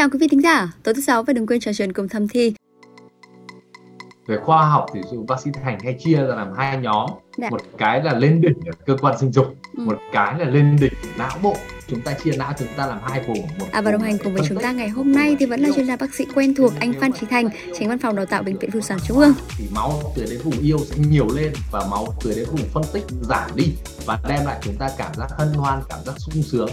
chào quý vị thính giả, tối thứ sáu và đừng quên trò chuyện cùng thầm thi. Về khoa học thì dù bác sĩ Thành hay chia ra làm hai nhóm, Đã. Dạ. một cái là lên đỉnh ở cơ quan sinh dục, ừ. một cái là lên đỉnh não bộ. Chúng ta chia não chúng ta làm hai vùng. Một à và đồng hành cùng với chúng ta ngày hôm nay thì vẫn là chuyên gia bác sĩ quen thuộc anh Phan Trí Thành, tránh văn phòng đào tạo bệnh viện Phụ sản Trung ương. Thì máu từ đến vùng yêu sẽ nhiều lên và máu từ đến vùng phân tích giảm đi và đem lại chúng ta cảm giác hân hoan, cảm giác sung sướng.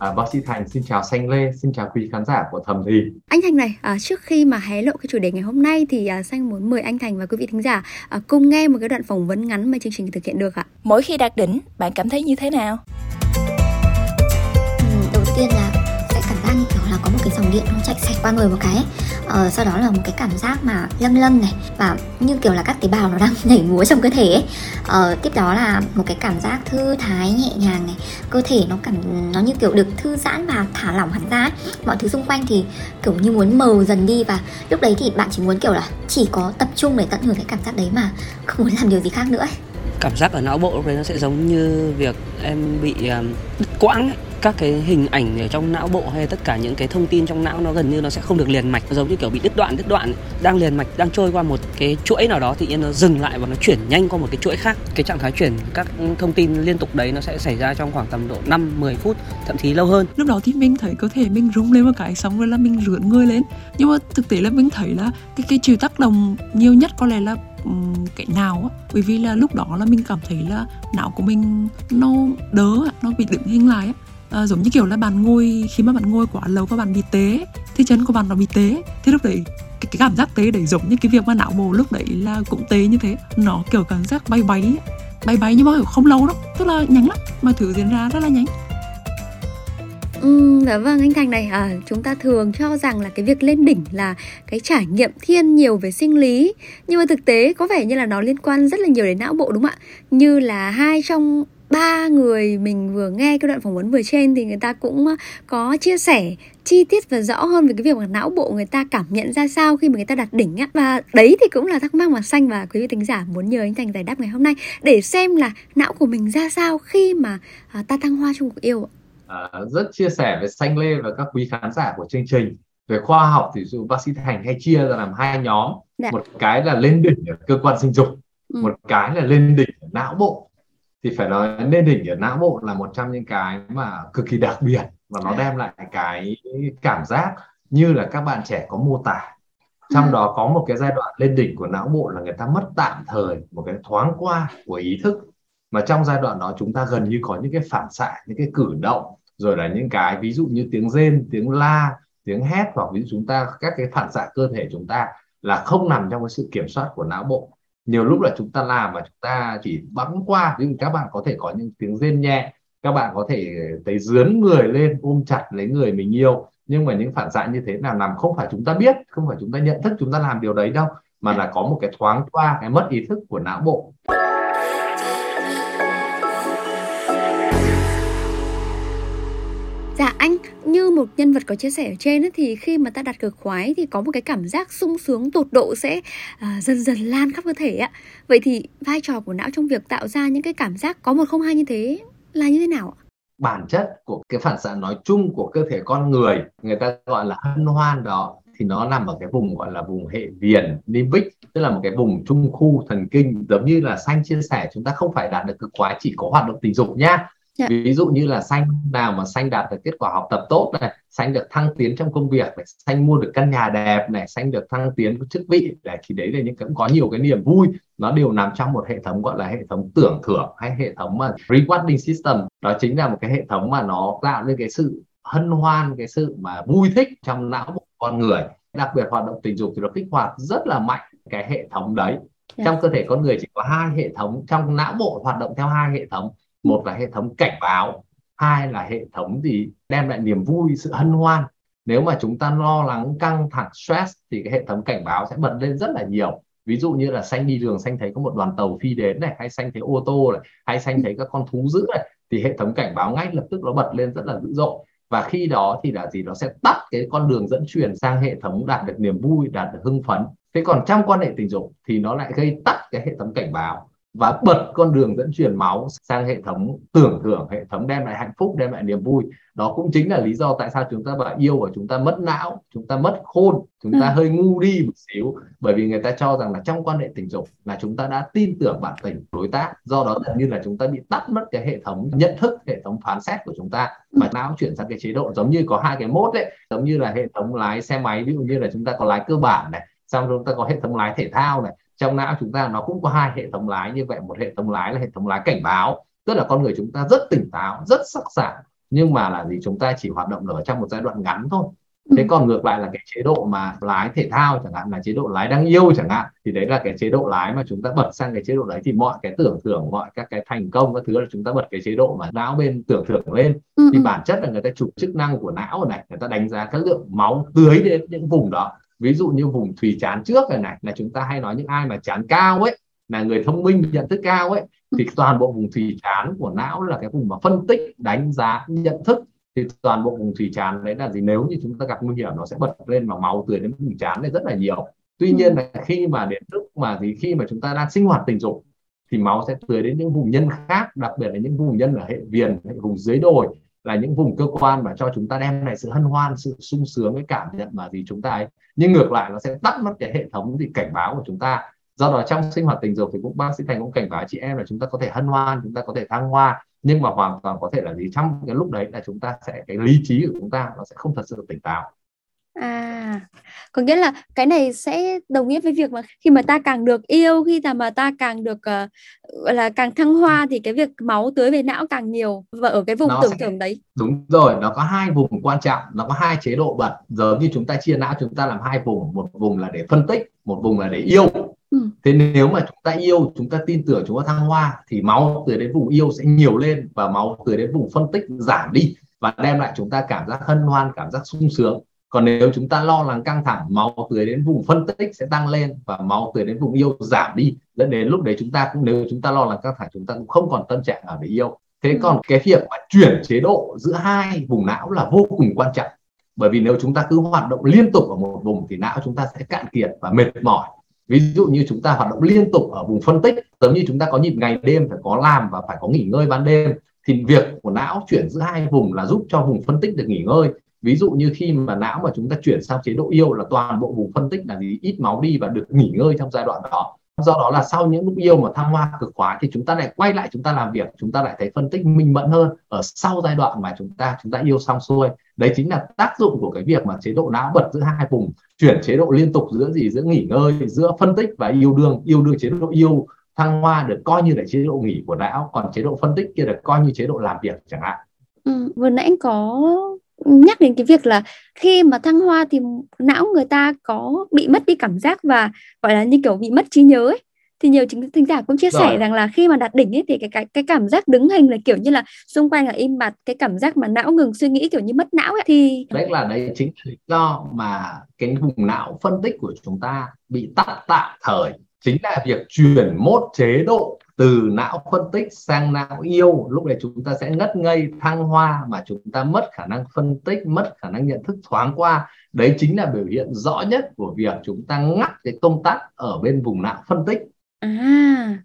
À, bác sĩ Thành xin chào Xanh Lê, xin chào quý khán giả của Thầm Thì. Anh Thành này, à, trước khi mà hé lộ cái chủ đề ngày hôm nay thì à, Xanh muốn mời anh Thành và quý vị thính giả à, cùng nghe một cái đoạn phỏng vấn ngắn mà chương trình thực hiện được ạ. Mỗi khi đạt đỉnh, bạn cảm thấy như thế nào? Ừ, đầu tiên là sẽ cảm giác như kiểu là có một cái dòng điện nó chạy qua người một cái ờ, sau đó là một cái cảm giác mà lâng lâng này và như kiểu là các tế bào nó đang nhảy múa trong cơ thể ấy ờ, tiếp đó là một cái cảm giác thư thái nhẹ nhàng này cơ thể nó cảm nó như kiểu được thư giãn và thả lỏng hẳn ra ấy. mọi thứ xung quanh thì kiểu như muốn mờ dần đi và lúc đấy thì bạn chỉ muốn kiểu là chỉ có tập trung để tận hưởng cái cảm giác đấy mà không muốn làm điều gì khác nữa ấy. cảm giác ở não bộ lúc đấy nó sẽ giống như việc em bị ờ, đứt quãng ấy các cái hình ảnh ở trong não bộ hay tất cả những cái thông tin trong não nó gần như nó sẽ không được liền mạch. Giống như kiểu bị đứt đoạn đứt đoạn, đang liền mạch, đang trôi qua một cái chuỗi nào đó thì nó dừng lại và nó chuyển nhanh qua một cái chuỗi khác. Cái trạng thái chuyển các thông tin liên tục đấy nó sẽ xảy ra trong khoảng tầm độ 5 10 phút, thậm chí lâu hơn. Lúc đó thì mình thấy cơ thể mình rung lên một cái, xong rồi là mình rửa người lên. Nhưng mà thực tế là mình thấy là cái cái chịu tác động nhiều nhất có lẽ là cái nào á. Bởi vì là lúc đó là mình cảm thấy là não của mình nó đớ nó bị đứng hình lại á à, giống như kiểu là bạn ngồi khi mà bạn ngồi quá lâu và bạn bị tế thì chân của bạn nó bị tế thì lúc đấy cái, cái cảm giác tế đấy giống như cái việc mà não bộ lúc đấy là cũng tế như thế. Nó kiểu cảm giác bay bay bay bay nhưng mà không lâu đâu tức là nhanh lắm mà thử diễn ra rất là nhanh. Ừ, dạ vâng anh Thành này à, chúng ta thường cho rằng là cái việc lên đỉnh là cái trải nghiệm thiên nhiều về sinh lý. Nhưng mà thực tế có vẻ như là nó liên quan rất là nhiều đến não bộ đúng không ạ? Như là hai trong ba người mình vừa nghe cái đoạn phỏng vấn vừa trên thì người ta cũng có chia sẻ chi tiết và rõ hơn về cái việc mà não bộ người ta cảm nhận ra sao khi mà người ta đạt đỉnh á và đấy thì cũng là thắc mắc mà xanh và quý vị tính giả muốn nhờ anh thành giải đáp ngày hôm nay để xem là não của mình ra sao khi mà à, ta thăng hoa trong cuộc yêu à, rất chia sẻ với xanh lê và các quý khán giả của chương trình về khoa học thì dù bác sĩ thành hay chia ra làm hai nhóm Đã. Dạ. một cái là lên đỉnh ở cơ quan sinh dục ừ. một cái là lên đỉnh ở não bộ thì phải nói lên đỉnh ở não bộ là một trong những cái mà cực kỳ đặc biệt và nó đem lại cái cảm giác như là các bạn trẻ có mô tả. Trong ừ. đó có một cái giai đoạn lên đỉnh của não bộ là người ta mất tạm thời một cái thoáng qua của ý thức. Mà trong giai đoạn đó chúng ta gần như có những cái phản xạ những cái cử động rồi là những cái ví dụ như tiếng rên tiếng la tiếng hét hoặc ví dụ chúng ta các cái phản xạ cơ thể chúng ta là không nằm trong cái sự kiểm soát của não bộ nhiều lúc là chúng ta làm mà chúng ta chỉ bắn qua nhưng các bạn có thể có những tiếng rên nhẹ, các bạn có thể thấy dướn người lên, ôm chặt lấy người mình yêu. Nhưng mà những phản xạ như thế nào làm không phải chúng ta biết, không phải chúng ta nhận thức chúng ta làm điều đấy đâu, mà là có một cái thoáng qua, cái mất ý thức của não bộ. Dạ anh, như một nhân vật có chia sẻ ở trên ấy, thì khi mà ta đặt cực khoái thì có một cái cảm giác sung sướng tột độ sẽ uh, dần dần lan khắp cơ thể ạ. Vậy thì vai trò của não trong việc tạo ra những cái cảm giác có một không hai như thế là như thế nào ạ? Bản chất của cái phản xạ nói chung của cơ thể con người, người ta gọi là hân hoan đó thì nó nằm ở cái vùng gọi là vùng hệ viền limbic tức là một cái vùng trung khu thần kinh giống như là xanh chia sẻ chúng ta không phải đạt được cực khoái chỉ có hoạt động tình dục nhá Yeah. Dạ. ví dụ như là xanh nào mà xanh đạt được kết quả học tập tốt này xanh được thăng tiến trong công việc này xanh mua được căn nhà đẹp này xanh được thăng tiến chức vị để thì đấy là những cũng có nhiều cái niềm vui nó đều nằm trong một hệ thống gọi là hệ thống tưởng thưởng hay hệ thống mà rewarding system đó chính là một cái hệ thống mà nó tạo nên cái sự hân hoan cái sự mà vui thích trong não bộ con người đặc biệt hoạt động tình dục thì nó kích hoạt rất là mạnh cái hệ thống đấy yeah. Dạ. trong cơ thể con người chỉ có hai hệ thống trong não bộ hoạt động theo hai hệ thống một là hệ thống cảnh báo, hai là hệ thống gì đem lại niềm vui, sự hân hoan. Nếu mà chúng ta lo lắng, căng thẳng, stress thì cái hệ thống cảnh báo sẽ bật lên rất là nhiều. Ví dụ như là xanh đi đường, xanh thấy có một đoàn tàu phi đến này, hay xanh thấy ô tô này, hay xanh thấy các con thú dữ này, thì hệ thống cảnh báo ngay lập tức nó bật lên rất là dữ dội. Và khi đó thì là gì? Nó sẽ tắt cái con đường dẫn truyền sang hệ thống đạt được niềm vui, đạt được hưng phấn. Thế còn trong quan hệ tình dục thì nó lại gây tắt cái hệ thống cảnh báo và bật con đường dẫn truyền máu sang hệ thống tưởng thưởng hệ thống đem lại hạnh phúc đem lại niềm vui. Đó cũng chính là lý do tại sao chúng ta bảo yêu và chúng ta mất não chúng ta mất khôn chúng ta ừ. hơi ngu đi một xíu. Bởi vì người ta cho rằng là trong quan hệ tình dục là chúng ta đã tin tưởng bạn tình đối tác. Do đó gần như là chúng ta bị tắt mất cái hệ thống nhận thức hệ thống phán xét của chúng ta. Mà ừ. não chuyển sang cái chế độ giống như có hai cái mốt đấy. Giống như là hệ thống lái xe máy ví dụ như là chúng ta có lái cơ bản này xong chúng ta có hệ thống lái thể thao này trong não chúng ta nó cũng có hai hệ thống lái như vậy. Một hệ thống lái là hệ thống lái cảnh báo tức là con người chúng ta rất tỉnh táo rất sắc sảo nhưng mà là gì? Chúng ta chỉ hoạt động ở trong một giai đoạn ngắn thôi. Thế ừ. còn ngược lại là cái chế độ mà lái thể thao chẳng hạn là chế độ lái đang yêu chẳng hạn thì đấy là cái chế độ lái mà chúng ta bật sang cái chế độ đấy thì mọi cái tưởng thưởng mọi các cái thành công các thứ là chúng ta bật cái chế độ mà não bên tưởng thưởng lên. Ừ, thì ừ. bản chất là người ta chụp chức năng của não này người ta đánh giá cái lượng máu tưới đến những vùng đó ví dụ như vùng thùy chán trước này này là chúng ta hay nói những ai mà chán cao ấy là người thông minh nhận thức cao ấy thì toàn bộ vùng thùy chán của não là cái vùng mà phân tích đánh giá nhận thức thì toàn bộ vùng thùy chán đấy là gì? Nếu như chúng ta gặp nguy hiểm nó sẽ bật lên và máu tưới đến vùng chán này rất là nhiều. Tuy nhiên là khi mà đến lúc mà thì khi mà chúng ta đang sinh hoạt tình dục thì máu sẽ tưới đến những vùng nhân khác đặc biệt là những vùng nhân ở hệ viền hệ vùng dưới đồi là những vùng cơ quan mà cho chúng ta đem lại sự hân hoan, sự sung sướng cái cảm nhận mà gì chúng ta ấy. Nhưng ngược lại, nó sẽ tắt mất cái hệ thống thì cảnh báo của chúng ta. Do đó trong sinh hoạt tình dục thì cũng, bác sĩ thành cũng cảnh báo chị em là chúng ta có thể hân hoan, chúng ta có thể thăng hoa. Nhưng mà hoàn toàn có thể là gì? Trong cái lúc đấy là chúng ta sẽ, cái lý trí của chúng ta nó sẽ không thật sự tỉnh táo. À, có nghĩa là cái này sẽ đồng nghĩa với việc mà khi mà ta càng được yêu, khi mà ta càng được uh, gọi là càng thăng hoa thì cái việc máu tưới về não càng nhiều và ở cái vùng nó tưởng tượng đấy. Đúng rồi, nó có hai vùng quan trọng, nó có hai chế độ bật. Giờ như chúng ta chia não chúng ta làm hai vùng, một vùng là để phân tích, một vùng là để yêu. Ừ. Thế nếu mà chúng ta yêu, chúng ta tin tưởng chúng ta thăng hoa thì máu tưới đến vùng yêu sẽ nhiều lên và máu tưới đến vùng phân tích giảm đi và đem lại chúng ta cảm giác hân hoan, cảm giác sung sướng còn nếu chúng ta lo lắng căng thẳng máu tưới đến vùng phân tích sẽ tăng lên và máu tưới đến vùng yêu giảm đi dẫn đến lúc đấy chúng ta cũng nếu chúng ta lo lắng căng thẳng chúng ta cũng không còn tâm trạng ở để yêu. Thế ừ. còn cái việc mà chuyển chế độ giữa hai vùng não là vô cùng quan trọng. Bởi vì nếu chúng ta cứ hoạt động liên tục ở một vùng thì não chúng ta sẽ cạn kiệt và mệt mỏi. Ví dụ như chúng ta hoạt động liên tục ở vùng phân tích giống như chúng ta có nhịp ngày đêm phải có làm và phải có nghỉ ngơi ban đêm thì việc của não chuyển giữa hai vùng là giúp cho vùng phân tích được nghỉ ngơi ví dụ như khi mà não mà chúng ta chuyển sang chế độ yêu là toàn bộ vùng phân tích là gì? Ít máu đi và được nghỉ ngơi trong giai đoạn đó. Do đó là sau những lúc yêu mà thăng hoa cực khoái thì chúng ta lại quay lại chúng ta làm việc chúng ta lại thấy phân tích minh mẫn hơn ở sau giai đoạn mà chúng ta chúng ta yêu xong xuôi. Đấy chính là tác dụng của cái việc mà chế độ não bật giữa hai vùng chuyển chế độ liên tục giữa gì? Giữa nghỉ ngơi giữa phân tích và yêu đương. Yêu đương chế độ yêu thăng hoa được coi như là chế độ nghỉ của não còn chế độ phân tích kia được coi như chế độ làm việc chẳng hạn. Ừ, vừa nãy anh có nhắc đến cái việc là khi mà thăng hoa thì não người ta có bị mất đi cảm giác và gọi là như kiểu bị mất trí nhớ ấy. Thì nhiều chính thính giả cũng chia sẻ rằng là khi mà đạt đỉnh ấy thì cái cái cái cảm giác đứng hình là kiểu như là xung quanh là im bặt cái cảm giác mà não ngừng suy nghĩ kiểu như mất não ấy. Thì đấy là đấy chính lý do mà cái vùng não phân tích của chúng ta bị tắt tạm thời. Chính là việc chuyển mốt chế độ từ não phân tích sang não yêu lúc này chúng ta sẽ ngất ngây thăng hoa mà chúng ta mất khả năng phân tích mất khả năng nhận thức thoáng qua. Đấy chính là biểu hiện rõ nhất của việc chúng ta ngắt cái công tắc ở bên vùng não phân tích. À.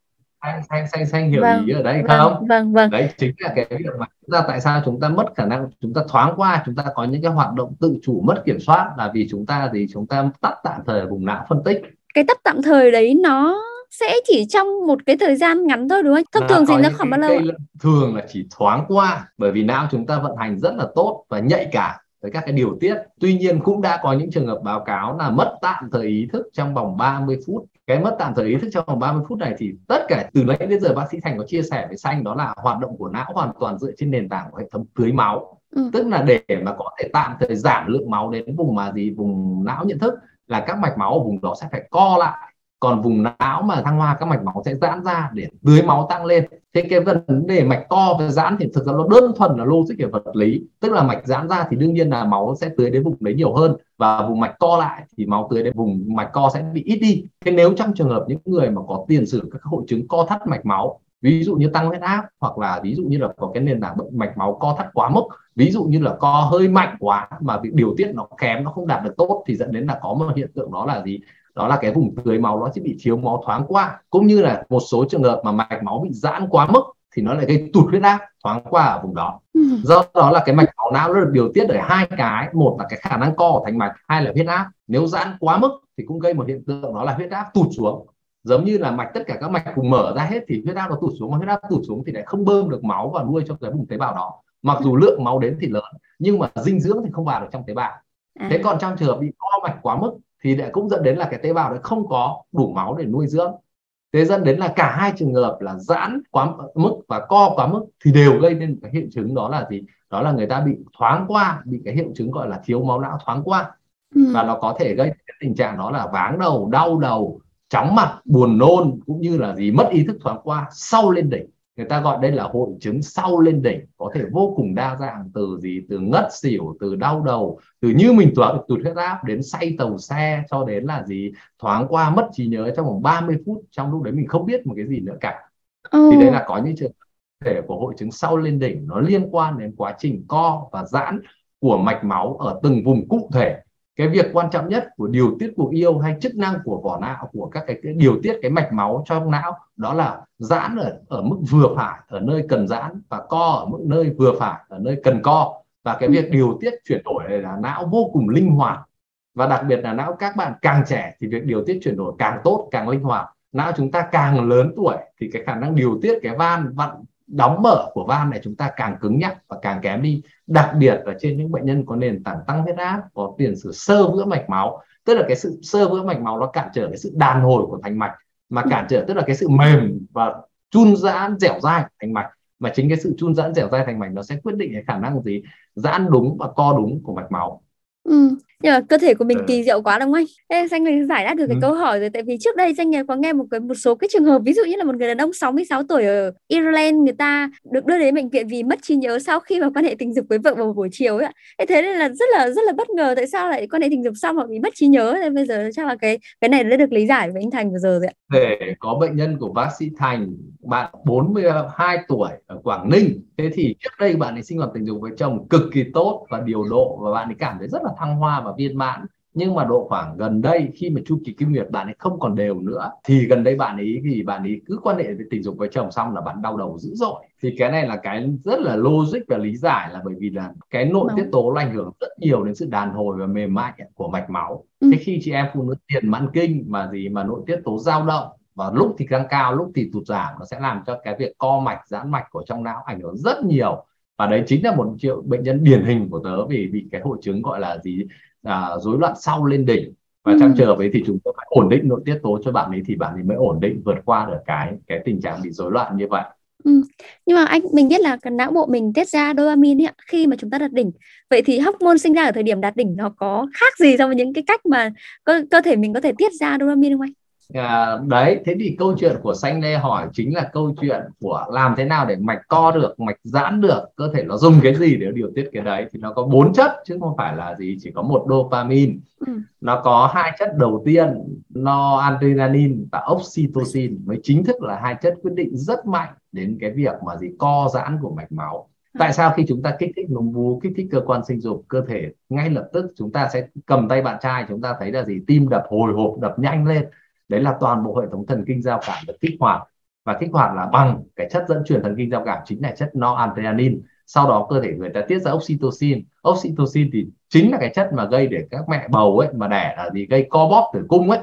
Xanh xanh xanh xanh hiểu vâng, ý ở đây vâng, không? vâng vâng. Đấy chính là cái việc mà chúng ta tại sao chúng ta mất khả năng chúng ta thoáng qua chúng ta có những cái hoạt động tự chủ mất kiểm soát là vì chúng ta thì chúng ta tắt tạm thời vùng não phân tích. Cái tắt tạm thời đấy nó sẽ chỉ trong một cái thời gian ngắn thôi đúng không? Thông thường thì nó khoảng bao lâu? Thường là chỉ thoáng qua bởi vì não chúng ta vận hành rất là tốt và nhạy cảm với các cái điều tiết. Tuy nhiên cũng đã có những trường hợp báo cáo là mất tạm thời ý thức trong vòng 30 phút. Cái mất tạm thời ý thức trong vòng 30 phút này thì tất cả từ nãy đến giờ bác sĩ Thành có chia sẻ với Xanh đó là hoạt động của não hoàn toàn dựa trên nền tảng của hệ thống tưới máu. Ừ. Tức là để mà có thể tạm thời giảm lượng máu đến vùng mà gì vùng não nhận thức là các mạch máu ở vùng đó sẽ phải co lại còn vùng não mà thăng hoa, các mạch máu sẽ giãn ra để tưới máu tăng lên. Thế cái vấn đề mạch co và giãn thì thực ra nó đơn thuần là logic về vật lý. Tức là mạch giãn ra thì đương nhiên là máu sẽ tưới đến vùng đấy nhiều hơn. Và vùng mạch co lại thì máu tưới đến vùng mạch co sẽ bị ít đi. Thế nếu trong trường hợp những người mà có tiền sử các hội chứng co thắt mạch máu, ví dụ như tăng huyết áp, hoặc là ví dụ như là có cái nền tảng bệnh mạch máu co thắt quá mức, ví dụ như là co hơi mạnh quá mà việc điều tiết nó kém, nó không đạt được tốt, thì dẫn đến là có một hiện tượng đó là gì? Đó là cái vùng tưới máu nó sẽ bị thiếu máu thoáng qua cũng như là một số trường hợp mà mạch máu bị giãn quá mức thì nó lại gây tụt huyết áp thoáng qua ở vùng đó. Ừ. do đó là cái mạch máu não nó được điều tiết ở hai cái một là cái khả năng co của thành mạch hai là huyết áp. Nếu giãn quá mức thì cũng gây một hiện tượng đó là huyết áp tụt xuống. Giống như là mạch tất cả các mạch cùng mở ra hết thì huyết áp nó tụt xuống mà huyết áp tụt xuống thì lại không bơm được máu vào nuôi cho cái vùng tế bào đó. Mặc dù lượng máu đến thì lớn nhưng mà dinh dưỡng thì không vào được trong tế bào. À. thế còn trong trường hợp bị co mạch quá mức thì lại cũng dẫn đến là cái tế bào đấy không có đủ máu để nuôi dưỡng. Thế dẫn đến là cả hai trường hợp là giãn quá mức và co quá mức thì đều gây nên cái hiện chứng đó là gì? Đó là người ta bị thoáng qua bị cái hiện chứng gọi là thiếu máu não thoáng qua. Ừ. và nó có thể gây cái tình trạng đó là váng đầu đau đầu chóng mặt buồn nôn cũng như là gì? Mất ý thức thoáng qua sau lên đỉnh người ta gọi đây là hội chứng sau lên đỉnh có thể vô cùng đa dạng từ gì từ ngất xỉu từ đau đầu từ như mình tụt tụt huyết áp đến say tàu xe cho đến là gì thoáng qua mất trí nhớ trong vòng 30 phút trong lúc đấy mình không biết một cái gì nữa cả ừ. thì đấy là có những trường thể của hội chứng sau lên đỉnh nó liên quan đến quá trình co và giãn của mạch máu ở từng vùng cụ thể cái việc quan trọng nhất của điều tiết cuộc yêu hay chức năng của vỏ não của các cái, cái điều tiết cái mạch máu trong não đó là giãn ở ở mức vừa phải ở nơi cần giãn và co ở mức nơi vừa phải ở nơi cần co. Và cái việc điều tiết chuyển đổi này là não vô cùng linh hoạt. Và đặc biệt là não các bạn càng trẻ thì việc điều tiết chuyển đổi càng tốt càng linh hoạt. Não chúng ta càng lớn tuổi thì cái khả năng điều tiết cái van vặn đóng mở của van này chúng ta càng cứng nhắc và càng kém đi. Đặc biệt là trên những bệnh nhân có nền tảng tăng huyết áp, có tiền sử sơ vữa mạch máu. Tức là cái sự sơ vữa mạch máu nó cản trở cái sự đàn hồi của thành mạch, mà cản trở tức là cái sự mềm và chun giãn dẻo dai thành mạch. Mà chính cái sự chun giãn dẻo dai thành mạch nó sẽ quyết định cái khả năng gì? Giãn đúng và co đúng của mạch máu. Ừ. Nhưng mà cơ thể của mình ừ. kỳ diệu quá đúng không anh? Ê, Danh mình giải đáp được cái ừ. câu hỏi rồi tại vì trước đây Danh có nghe một cái một số cái trường hợp ví dụ như là một người đàn ông 66 tuổi ở Ireland người ta được đưa đến bệnh viện vì mất trí nhớ sau khi mà quan hệ tình dục với vợ vào buổi chiều ấy ạ. Thế nên là rất là rất là bất ngờ tại sao lại quan hệ tình dục xong mà bị mất trí nhớ nên bây giờ chắc là cái cái này đã được lý giải với anh Thành vừa giờ rồi ạ. Để có bệnh nhân của bác sĩ Thành bạn 42 tuổi ở Quảng Ninh thế thì trước đây bạn ấy sinh hoạt tình dục với chồng cực kỳ tốt và điều độ và bạn ấy cảm thấy rất là thăng hoa và viên mãn. Nhưng mà độ khoảng gần đây khi mà chu kỳ kinh nguyệt bạn ấy không còn đều nữa thì gần đây bạn ấy thì bạn ấy cứ quan hệ với tình dục với chồng xong là bạn đau đầu dữ dội. Thì cái này là cái rất là logic và lý giải là bởi vì là cái nội tiết tố nó ảnh hưởng rất nhiều đến sự đàn hồi và mềm mại của mạch máu. Ừ. thế khi chị em phụ nữ tiền mãn kinh mà gì mà nội tiết tố dao động và lúc thì tăng cao lúc thì tụt giảm nó sẽ làm cho cái việc co mạch giãn mạch của trong não ảnh hưởng rất nhiều. Và đấy chính là một triệu bệnh nhân điển hình của tớ vì bị cái hội chứng gọi là gì à, rối loạn sau lên đỉnh và ừ. trong trường hợp ấy thì chúng tôi phải ổn định nội tiết tố cho bạn ấy thì bạn ấy mới ổn định vượt qua được cái cái tình trạng bị rối loạn như vậy Ừ. Nhưng mà anh mình biết là cái não bộ mình tiết ra dopamine ấy, khi mà chúng ta đạt đỉnh. Vậy thì hormone sinh ra ở thời điểm đạt đỉnh nó có khác gì so với những cái cách mà cơ, cơ thể mình có thể tiết ra dopamine không anh? À, đấy thế thì câu chuyện của xanh lê hỏi chính là câu chuyện của làm thế nào để mạch co được mạch giãn được cơ thể nó dùng cái gì để điều tiết cái đấy thì nó có bốn chất chứ không phải là gì chỉ có một dopamine. Ừ. nó có hai chất đầu tiên noradrenaline và oxytocin mới chính thức là hai chất quyết định rất mạnh đến cái việc mà gì co giãn của mạch máu. Tại sao khi chúng ta kích thích núm vú kích thích cơ quan sinh dục cơ thể ngay lập tức chúng ta sẽ cầm tay bạn trai chúng ta thấy là gì tim đập hồi hộp đập nhanh lên đấy là toàn bộ hệ thống thần kinh giao cảm được kích hoạt. Và kích hoạt là bằng cái chất dẫn truyền thần kinh giao cảm chính là chất noradrenaline. Sau đó cơ thể người ta tiết ra oxytocin. Oxytocin thì chính là cái chất mà gây để các mẹ bầu ấy, mà đẻ là gì? Gây co bóp tử cung ấy.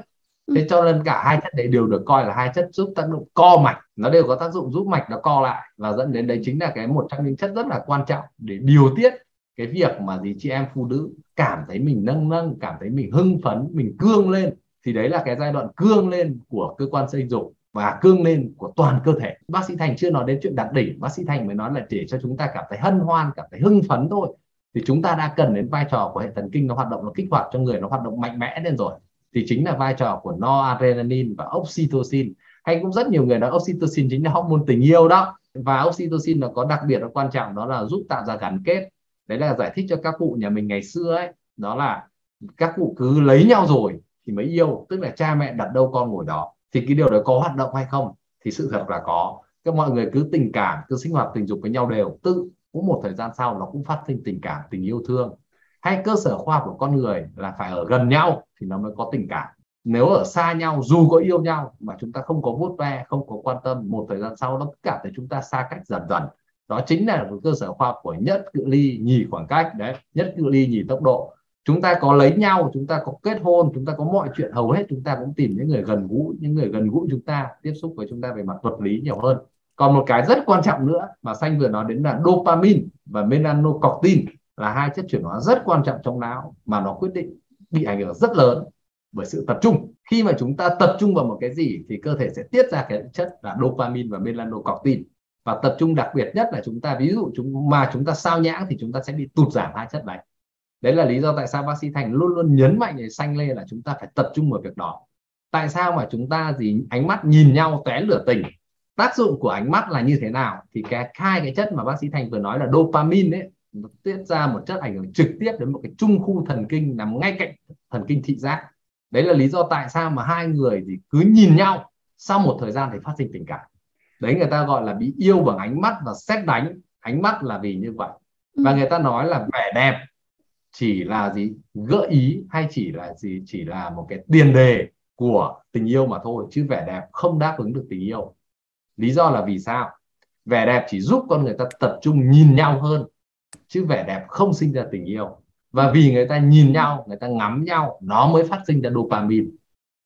Thế cho nên cả hai chất đấy đều được coi là hai chất giúp tác dụng co mạch. Nó đều có tác dụng giúp mạch nó co lại. Và dẫn đến đấy chính là cái một trong những chất rất là quan trọng để điều tiết cái việc mà gì chị em phụ nữ cảm thấy mình nâng nâng, cảm thấy mình hưng phấn, mình cương lên thì đấy là cái giai đoạn cương lên của cơ quan sinh dục và cương lên của toàn cơ thể. Bác sĩ thành chưa nói đến chuyện đạt đỉnh bác sĩ thành mới nói là để cho chúng ta cảm thấy hân hoan, cảm thấy hưng phấn thôi. Thì chúng ta đã cần đến vai trò của hệ thần kinh, nó hoạt động, nó kích hoạt cho người, nó hoạt động mạnh mẽ lên rồi. Thì chính là vai trò của noradrenaline và oxytocin. Hay cũng rất nhiều người nói oxytocin chính là hormone tình yêu đó. Và oxytocin nó có đặc biệt, nó quan trọng, đó là giúp tạo ra gắn kết. Đấy là giải thích cho các cụ nhà mình ngày xưa ấy. Đó là các cụ cứ lấy nhau rồi thì mới yêu, tức là cha mẹ đặt đâu con ngồi đó. Thì cái điều đó có hoạt động hay không? Thì sự thật là có. Các mọi người cứ tình cảm, cứ sinh hoạt tình dục với nhau đều. Tự cũng một thời gian sau nó cũng phát sinh tình cảm, tình yêu thương. Hay cơ sở khoa học của con người là phải ở gần nhau thì nó mới có tình cảm. Nếu ở xa nhau, dù có yêu nhau mà chúng ta không có vuốt ve, không có quan tâm, một thời gian sau nó cảm thấy chúng ta xa cách dần dần. Đó chính là một cơ sở khoa học của nhất cự ly nhì khoảng cách, đấy, nhất cự ly nhì tốc độ chúng ta có lấy nhau, chúng ta có kết hôn, chúng ta có mọi chuyện, hầu hết chúng ta cũng tìm những người gần gũi, những người gần gũi chúng ta, tiếp xúc với chúng ta về mặt vật lý nhiều hơn. Còn một cái rất quan trọng nữa mà xanh vừa nói đến là dopamine và melanocortin là hai chất chuyển hóa rất quan trọng trong não mà nó quyết định bị ảnh hưởng rất lớn bởi sự tập trung. Khi mà chúng ta tập trung vào một cái gì thì cơ thể sẽ tiết ra cái chất là dopamine và melanocortin. Và tập trung đặc biệt nhất là chúng ta, ví dụ chúng, mà chúng ta sao nhãng thì chúng ta sẽ bị tụt giảm hai chất này đấy là lý do tại sao bác sĩ thành luôn luôn nhấn mạnh để xanh lên là chúng ta phải tập trung vào việc đó tại sao mà chúng ta gì ánh mắt nhìn nhau tóe lửa tình? Tác dụng của ánh mắt là như thế nào? Thì cái hai cái chất mà bác sĩ thành vừa nói là dopamine ấy nó tiết ra một chất ảnh hưởng trực tiếp đến một cái trung khu thần kinh nằm ngay cạnh thần kinh thị giác. Đấy là lý do tại sao mà hai người thì cứ nhìn nhau sau một thời gian thì phát sinh tình cảm. Đấy người ta gọi là bị yêu bằng ánh mắt và xét đánh. Ánh mắt là vì như vậy. Và ừ. người ta nói là vẻ đẹp chỉ là gì? Gợi ý hay chỉ là gì? Chỉ là một cái tiền đề của tình yêu mà thôi, chứ vẻ đẹp không đáp ứng được tình yêu. Lý do là vì sao? Vẻ đẹp chỉ giúp con người ta tập trung nhìn nhau hơn, chứ vẻ đẹp không sinh ra tình yêu. Và vì người ta nhìn nhau, người ta ngắm nhau, nó mới phát sinh ra dopamine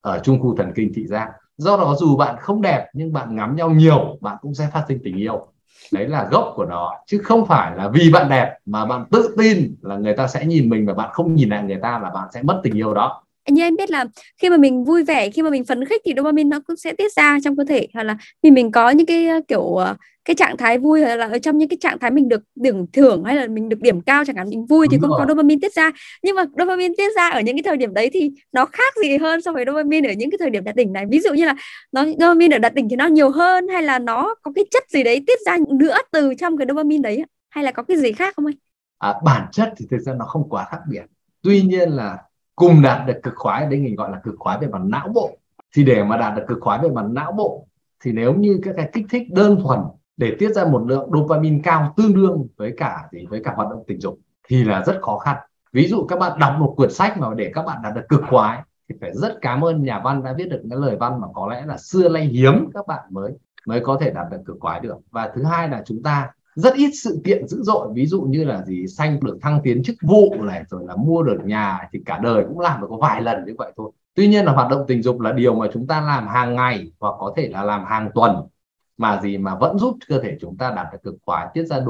ở trung khu thần kinh thị giác. Do đó dù bạn không đẹp, nhưng bạn ngắm nhau nhiều, bạn cũng sẽ phát sinh tình yêu đấy là gốc của nó, chứ không phải là vì bạn đẹp mà bạn tự tin là người ta sẽ nhìn mình và bạn không nhìn lại người ta là bạn sẽ mất tình yêu đó như em biết là khi mà mình vui vẻ khi mà mình phấn khích thì dopamine nó cũng sẽ tiết ra trong cơ thể. Hoặc là vì mình có những cái kiểu cái trạng thái vui hay là ở trong những cái trạng thái mình được điểm thưởng hay là mình được điểm cao chẳng hạn mình vui thì không có dopamine tiết ra. Nhưng mà dopamine tiết ra ở những cái thời điểm đấy thì nó khác gì hơn so với dopamine ở những cái thời điểm đạt đỉnh này? Ví dụ như là nó dopamine ở đạt đỉnh thì nó nhiều hơn hay là nó có cái chất gì đấy tiết ra nữa từ trong cái dopamine đấy hay là có cái gì khác không anh? À, bản chất thì thực ra nó không quá khác biệt. Tuy nhiên là cùng đạt được cực khoái, đấy mình gọi là cực khoái về mặt não bộ. Thì để mà đạt được cực khoái về mặt não bộ, thì nếu như các cái kích thích đơn thuần để tiết ra một lượng dopamine cao tương đương với cả gì? Với cả hoạt động tình dục, thì là rất khó khăn. Ví dụ các bạn đọc một quyển sách mà để các bạn đạt được cực khoái, thì phải rất cảm ơn nhà văn đã viết được những lời văn mà có lẽ là xưa nay hiếm các bạn mới mới có thể đạt được cực khoái được. Và thứ hai là chúng ta rất ít sự kiện dữ dội, ví dụ như là gì, xanh được thăng tiến chức vụ này, rồi là mua được nhà thì cả đời cũng làm được có vài lần như vậy thôi. Tuy nhiên là hoạt động tình dục là điều mà chúng ta làm hàng ngày hoặc có thể là làm hàng tuần, mà gì mà vẫn giúp cơ thể chúng ta đạt được cực khoái, tiết ra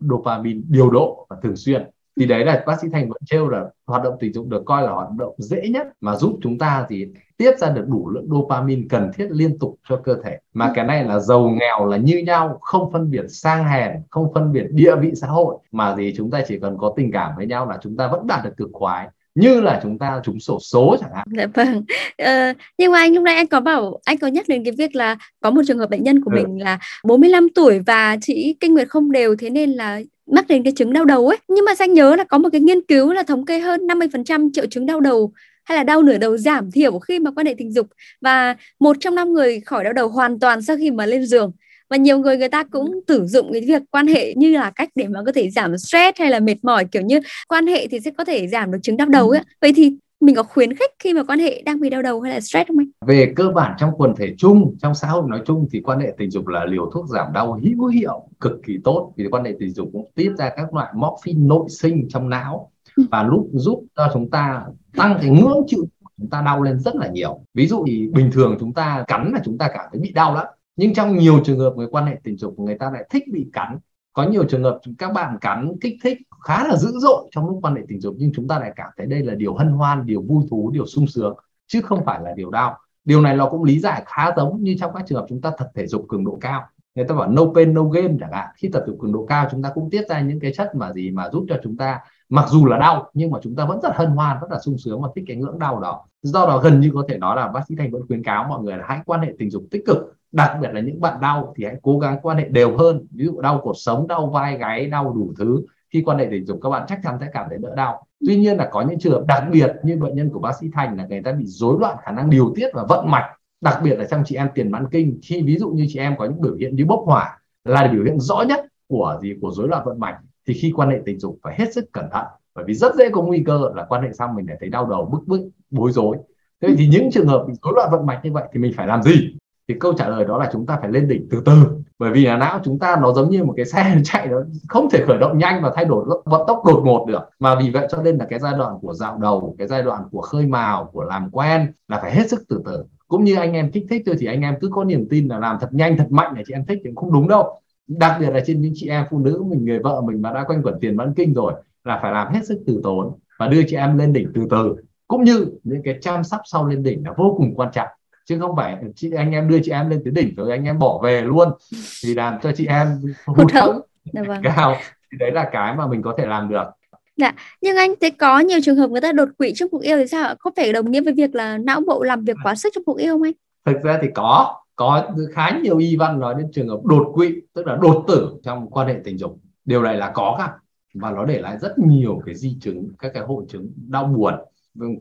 dopamine điều độ và thường xuyên. Thì đấy là bác sĩ thành vẫn trêu là hoạt động tình dục được coi là hoạt động dễ nhất mà giúp chúng ta thì tiết ra được đủ lượng dopamine cần thiết liên tục cho cơ thể mà cái này là giàu nghèo là như nhau không phân biệt sang hèn không phân biệt địa vị xã hội mà gì chúng ta chỉ cần có tình cảm với nhau là chúng ta vẫn đạt được cực khoái như là chúng ta trúng sổ số chẳng hạn. Dạ vâng. Ờ, nhưng mà anh lúc nãy anh có bảo anh có nhắc đến cái việc là có một trường hợp bệnh nhân của ừ. mình là 45 tuổi và chỉ kinh nguyệt không đều thế nên là mắc đến cái chứng đau đầu ấy. Nhưng mà anh nhớ là có một cái nghiên cứu là thống kê hơn 50% triệu chứng đau đầu hay là đau nửa đầu giảm thiểu khi mà quan hệ tình dục. Và một trong năm người khỏi đau đầu hoàn toàn sau khi mà lên giường. Và nhiều người người ta cũng sử dụng cái việc quan hệ như là cách để mà có thể giảm stress hay là mệt mỏi kiểu như quan hệ thì sẽ có thể giảm được chứng đau đầu ấy. Vậy thì mình có khuyến khích khi mà quan hệ đang bị đau đầu hay là stress không anh? Về cơ bản trong quần thể chung, trong xã hội nói chung thì quan hệ tình dục là liều thuốc giảm đau hữu hiệu, cực kỳ tốt. Vì quan hệ tình dục cũng tiết ra các loại morphine nội sinh trong não. ừ và lúc giúp cho chúng ta tăng cái ngưỡng chịu chúng ta đau lên rất là nhiều. Ví dụ thì bình thường chúng ta cắn là chúng ta cảm thấy bị đau lắm. Nhưng trong nhiều trường hợp người quan hệ tình dục người ta lại thích bị cắn. Có nhiều trường hợp các bạn cắn, kích thích khá là dữ dội trong lúc quan hệ tình dục, nhưng chúng ta lại cảm thấy đây là điều hân hoan, điều vui thú, điều sung sướng, chứ không phải là điều đau. Điều này nó cũng lý giải khá giống như trong các trường hợp chúng ta tập thể dục cường độ cao. Người ta bảo no pain, no gain chẳng hạn. Khi tập thể dục cường độ cao, chúng ta cũng tiết ra những cái chất mà gì mà giúp cho chúng ta mặc dù là đau, nhưng mà chúng ta vẫn rất hân hoan, rất là sung sướng và thích cái ngưỡng đau đó. Do đó gần như có thể nói là bác sĩ thành vẫn khuyến cáo mọi người là hãy quan hệ tình dục tích cực, đặc biệt là những bạn đau thì hãy cố gắng quan hệ đều hơn. Ví dụ đau cột sống, đau vai gáy, đau đủ thứ, khi quan hệ tình dục các bạn chắc chắn sẽ cảm thấy đỡ đau. Tuy nhiên là có những trường hợp đặc biệt như bệnh nhân của bác sĩ thành là người ta bị rối loạn khả năng điều tiết và vận mạch, đặc biệt là trong chị em tiền mãn kinh. Khi ví dụ như chị em có những biểu hiện như bốc hỏa là biểu hiện rõ nhất của gì? Của rối loạn vận mạch thì khi quan hệ tình dục phải hết sức cẩn thận, bởi vì rất dễ có nguy cơ là quan hệ xong mình lại thấy đau đầu, bức bức, bối rối. Thế thì những trường hợp bị rối loạn vận mạch như vậy thì mình phải làm gì? Thì câu trả lời đó là chúng ta phải lên đỉnh từ từ. Bởi vì là não chúng ta nó giống như một cái xe chạy nó không thể khởi động nhanh và thay đổi vận tốc đột ngột được. Mà vì vậy cho nên là cái giai đoạn của dạo đầu, cái giai đoạn của khơi mào, của làm quen là phải hết sức từ từ. Cũng như anh em kích thích thôi thì anh em cứ có niềm tin là làm thật nhanh, thật mạnh để chị em thích thì cũng không đúng đâu đặc biệt là trên những chị em phụ nữ mình người vợ mình mà đã quanh quẩn tiền mãn kinh rồi là phải làm hết sức từ tốn và đưa chị em lên đỉnh từ từ. Cũng như những cái chăm sóc sau lên đỉnh là vô cùng quan trọng. Chứ không phải chị anh em đưa chị em lên tới đỉnh rồi anh em bỏ về luôn. Thì làm cho chị em hụt hẫng. dạ vâng. cao. Thì đấy là cái mà mình có thể làm được. Dạ, nhưng anh thấy có nhiều trường hợp người ta đột quỵ trong cuộc yêu thì sao Có phải đồng nghĩa với việc là não bộ làm việc quá sức trong cuộc yêu không anh? Thực ra thì có, có khá nhiều y văn nói đến trường hợp đột quỵ, tức là đột tử trong quan hệ tình dục. Điều này là có cả và nó để lại rất nhiều cái di chứng, các cái hội chứng đau buồn.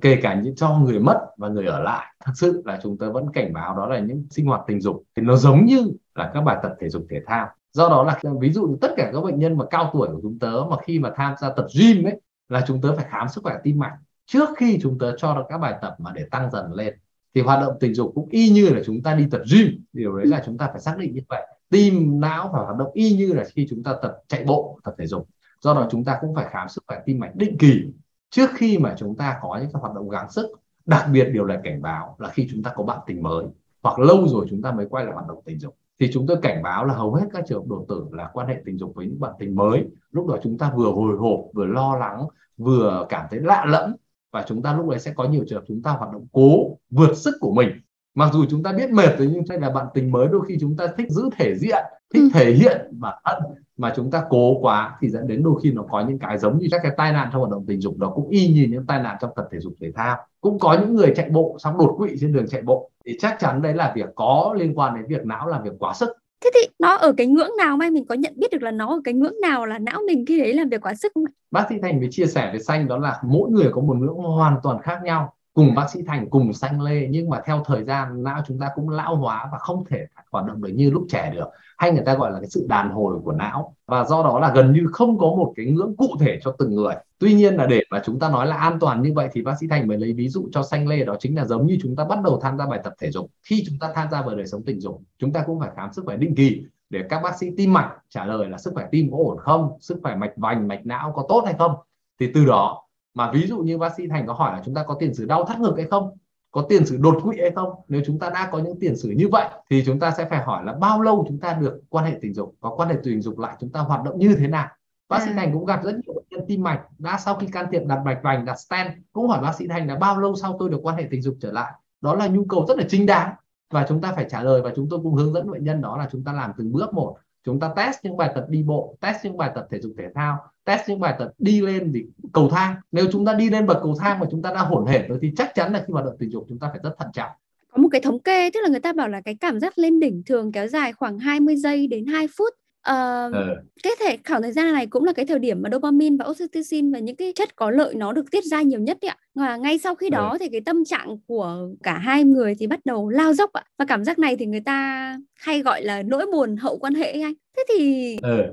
Kể cả những cho người mất và người ở lại. Thật sự là chúng ta vẫn cảnh báo đó là những sinh hoạt tình dục. Thì nó giống như là các bài tập thể dục thể thao. Do đó là ví dụ tất cả các bệnh nhân mà cao tuổi của chúng tớ mà khi mà tham gia tập gym ấy là chúng tớ phải khám sức khỏe tim mạch. Trước khi chúng tớ cho được các bài tập mà để tăng dần lên thì hoạt động tình dục cũng y như là chúng ta đi tập gym điều đấy là chúng ta phải xác định như vậy. Tim não phải hoạt động y như là khi chúng ta tập chạy bộ tập thể dục. Do đó chúng ta cũng phải khám sức khỏe tim mạch định kỳ trước khi mà chúng ta có những cái hoạt động gắng sức. Đặc biệt điều này cảnh báo là khi chúng ta có bạn tình mới hoặc lâu rồi chúng ta mới quay lại hoạt động tình dục. Thì chúng tôi cảnh báo là hầu hết các trường hợp đột tử là quan hệ tình dục với những bạn tình mới. Lúc đó chúng ta vừa hồi hộp vừa lo lắng vừa cảm thấy lạ lẫm và chúng ta lúc đấy sẽ có nhiều trường hợp chúng ta hoạt động cố vượt sức của mình. Mặc dù chúng ta biết mệt rồi nhưng đây là bạn tình mới đôi khi chúng ta thích giữ thể diện thích ừ. thể hiện bản thân mà chúng ta cố quá thì dẫn đến đôi khi nó có những cái giống như các cái tai nạn trong hoạt động tình dục nó cũng y như những tai nạn trong tập thể dục thể thao. Cũng có những người chạy bộ xong đột quỵ trên đường chạy bộ. Thì chắc chắn đấy là việc có liên quan đến việc não làm việc quá sức thế thì nó ở cái ngưỡng nào mai? Mình có nhận biết được là nó ở cái ngưỡng nào là não mình khi đấy làm việc quá sức không ạ? Bác sĩ thành mới chia sẻ với xanh đó là mỗi người có một ngưỡng hoàn toàn khác nhau cùng bác sĩ thành, cùng xanh lê, nhưng mà theo thời gian, não chúng ta cũng lão hóa và không thể hoạt động được như lúc trẻ được. Hay người ta gọi là cái sự đàn hồi của não. Và do đó là gần như không có một cái ngưỡng cụ thể cho từng người. Tuy nhiên là để mà chúng ta nói là an toàn như vậy thì bác sĩ thành mới lấy ví dụ cho xanh lê, đó chính là giống như chúng ta bắt đầu tham gia bài tập thể dục. Khi chúng ta tham gia vào đời sống tình dục, chúng ta cũng phải khám sức khỏe định kỳ để các bác sĩ tim mạch trả lời là sức khỏe tim có ổn không, sức khỏe mạch vành, mạch não có tốt hay không. Thì từ đó mà ví dụ như bác sĩ thành có hỏi là chúng ta có tiền sử đau thắt ngực hay không? Có tiền sử đột quỵ hay không? Nếu chúng ta đã có những tiền sử như vậy thì chúng ta sẽ phải hỏi là bao lâu chúng ta được quan hệ tình dục? Và quan hệ tình dục lại chúng ta hoạt động như thế nào? Bác sĩ à. thành cũng gặp rất nhiều bệnh nhân tim mạch đã sau khi can thiệp đặt mạch vành đặt stent cũng hỏi bác sĩ thành là bao lâu sau tôi được quan hệ tình dục trở lại? Đó là nhu cầu rất là chính đáng. Và chúng ta phải trả lời và chúng tôi cũng hướng dẫn bệnh nhân đó là chúng ta làm từng bước một chúng ta test những bài tập đi bộ, test những bài tập thể dục thể thao, test những bài tập đi lên thì cầu thang. Nếu chúng ta đi lên bậc cầu thang mà chúng ta đã hổn hển rồi thì chắc chắn là khi hoạt động tình dục chúng ta phải rất thận trọng. Có một cái thống kê, tức là người ta bảo là cái cảm giác lên đỉnh thường kéo dài khoảng 20 giây đến 2 phút. Uh, ừ. cái thể khoảng thời gian này cũng là cái thời điểm mà dopamine và oxytocin và những cái chất có lợi nó được tiết ra nhiều nhất ạ và ngay sau khi đó ừ. thì cái tâm trạng của cả hai người thì bắt đầu lao dốc ạ và cảm giác này thì người ta hay gọi là nỗi buồn hậu quan hệ anh thế thì ừ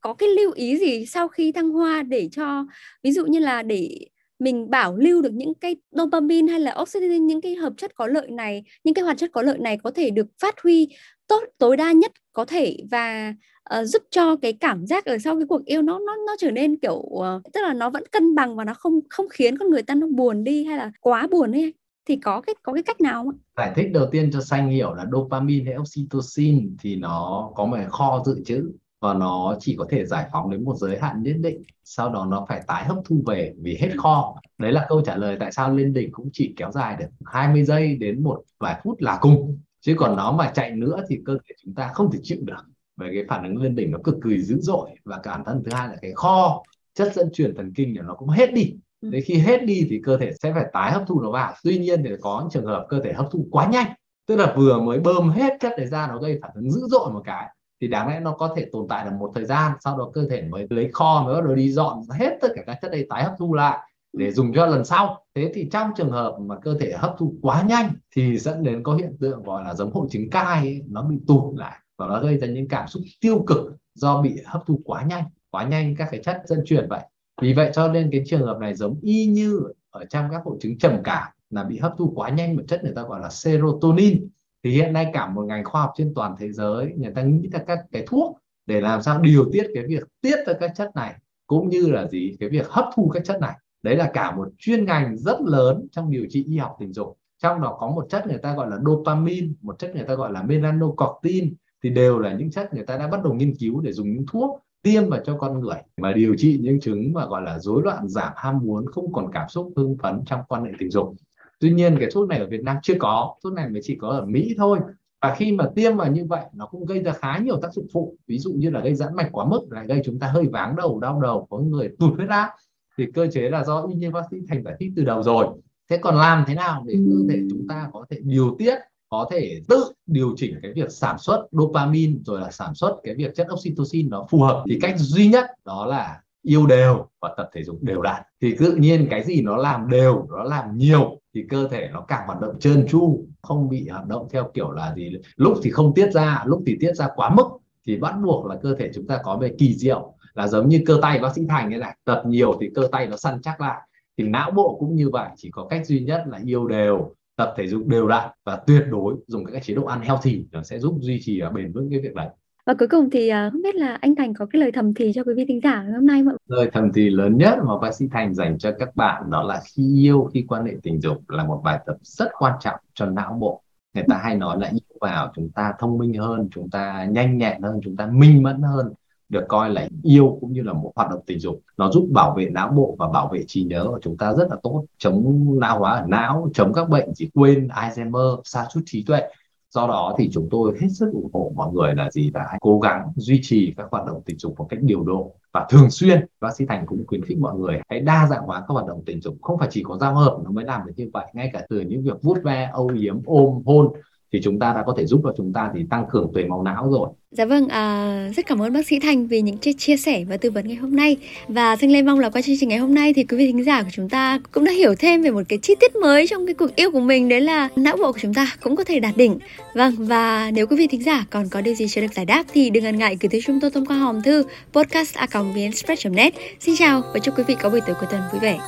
có cái lưu ý gì sau khi thăng hoa để cho ví dụ như là để mình bảo lưu được những cái dopamine hay là oxytocin những cái hợp chất có lợi này những cái hoạt chất có lợi này có thể được phát huy tốt tối đa nhất có thể và uh, giúp cho cái cảm giác ở sau cái cuộc yêu nó nó nó trở nên kiểu uh, tức là nó vẫn cân bằng và nó không không khiến con người ta nó buồn đi hay là quá buồn ấy. Thì có cái có cái cách nào không giải thích đầu tiên cho xanh hiểu là dopamine hay oxytocin thì nó có một kho dự trữ và nó chỉ có thể giải phóng đến một giới hạn nhất định sau đó nó phải tái hấp thu về vì hết kho. Đấy là câu trả lời tại sao lên đỉnh cũng chỉ kéo dài được 20 giây đến một vài phút là cùng. Chứ còn nó mà chạy nữa thì cơ thể chúng ta không thể chịu được. Về cái phản ứng lên đỉnh nó cực kỳ dữ dội. Và cả thân thứ hai là cái kho chất dẫn truyền thần kinh của nó cũng hết đi. Ừ. Đến khi hết đi thì cơ thể sẽ phải tái hấp thu nó vào. Tuy nhiên thì có trường hợp cơ thể hấp thu quá nhanh. Tức là vừa mới bơm hết chất đấy ra nó gây phản ứng dữ dội một cái thì đáng lẽ nó có thể tồn tại được một thời gian sau đó cơ thể mới lấy kho bắt đầu đi dọn hết tất cả các chất đây tái hấp thu lại để ừ. dùng cho lần sau. Thế thì trong trường hợp mà cơ thể hấp thu quá nhanh thì dẫn đến có hiện tượng gọi là giống hội chứng cai ấy, nó bị tụt lại và nó gây ra những cảm xúc tiêu cực do bị hấp thu quá nhanh quá nhanh các cái chất dẫn truyền vậy. Vì vậy cho nên cái trường hợp này giống y như ở trong các hội chứng trầm cảm là bị hấp thu quá nhanh một chất người ta gọi là serotonin thì hiện nay cả một ngành khoa học trên toàn thế giới, người ta nghĩ ra các cái thuốc để làm sao điều tiết cái việc tiết ra các chất này, cũng như là gì? Cái việc hấp thu các chất này. Đấy là cả một chuyên ngành rất lớn trong điều trị y học tình dục. Trong đó có một chất người ta gọi là dopamine, một chất người ta gọi là melanocortin, thì đều là những chất người ta đã bắt đầu nghiên cứu để dùng những thuốc tiêm vào cho con người. Mà điều trị những chứng mà gọi là rối loạn giảm ham muốn, không còn cảm xúc, hưng phấn trong quan hệ tình dục tuy nhiên cái thuốc này ở Việt Nam chưa có thuốc này mới chỉ có ở Mỹ thôi. Và khi mà tiêm vào như vậy nó cũng gây ra khá nhiều tác dụng phụ. Ví dụ như là gây giãn mạch quá mức lại gây chúng ta hơi váng đầu đau đầu có người tụt huyết áp. Thì cơ chế là do y như bác sĩ thành giải thích từ đầu rồi. Thế còn làm thế nào để cơ thể chúng ta có thể điều tiết có thể tự điều chỉnh cái việc sản xuất dopamine rồi là sản xuất cái việc chất oxytocin nó phù hợp? Thì cách duy nhất đó là yêu đều và tập thể dục đều đặn. Thì tự nhiên cái gì nó làm đều nó làm nhiều thì cơ thể nó càng hoạt động trơn tru, không bị hoạt động theo kiểu là gì. Lúc thì không tiết ra, lúc thì tiết ra quá mức, thì bắt buộc là cơ thể chúng ta có về kỳ diệu. Là giống như cơ tay bác sĩ thành như này, tập nhiều thì cơ tay nó săn chắc lại. Thì não bộ cũng như vậy, chỉ có cách duy nhất là yêu đều, tập thể dục đều đặn và tuyệt đối dùng các chế độ ăn healthy nó sẽ giúp duy trì bền vững cái việc đấy và cuối cùng thì uh, không biết là anh Thành có cái lời thầm thì cho quý vị thính giả hôm nay không Lời thầm thì lớn nhất mà bác sĩ Thành dành cho các bạn đó là khi yêu khi quan hệ tình dục là một bài tập rất quan trọng cho não bộ. Người ta hay nói là yêu vào chúng ta thông minh hơn, chúng ta nhanh nhẹn hơn, chúng ta minh mẫn hơn được coi là yêu cũng như là một hoạt động tình dục. Nó giúp bảo vệ não bộ và bảo vệ trí nhớ của chúng ta rất là tốt. Chống lão hóa ở não chống các bệnh chỉ quên Alzheimer sa sút trí tuệ do đó thì chúng tôi hết sức ủng hộ mọi người là gì là hãy cố gắng duy trì các hoạt động tình dục một cách điều độ và thường xuyên. Bác sĩ thành cũng khuyến khích mọi người hãy đa dạng hóa các hoạt động tình dục, không phải chỉ có giao hợp nó mới làm được như vậy. Ngay cả từ những việc vuốt ve, âu yếm, ôm, hôn thì chúng ta đã có thể giúp cho chúng ta thì tăng cường tuệ máu não rồi. Dạ vâng, à, rất cảm ơn bác sĩ Thành vì những chia, chia sẻ và tư vấn ngày hôm nay. Và Thanh Lê mong là qua chương trình ngày hôm nay thì quý vị thính giả của chúng ta cũng đã hiểu thêm về một cái chi tiết mới trong cái cuộc yêu của mình đấy là não bộ của chúng ta cũng có thể đạt đỉnh. Vâng, và nếu quý vị thính giả còn có điều gì chưa được giải đáp thì đừng ngần ngại gửi tới chúng tôi thông qua hòm thư podcast net Xin chào và chúc quý vị có buổi tối cuối tuần vui vẻ.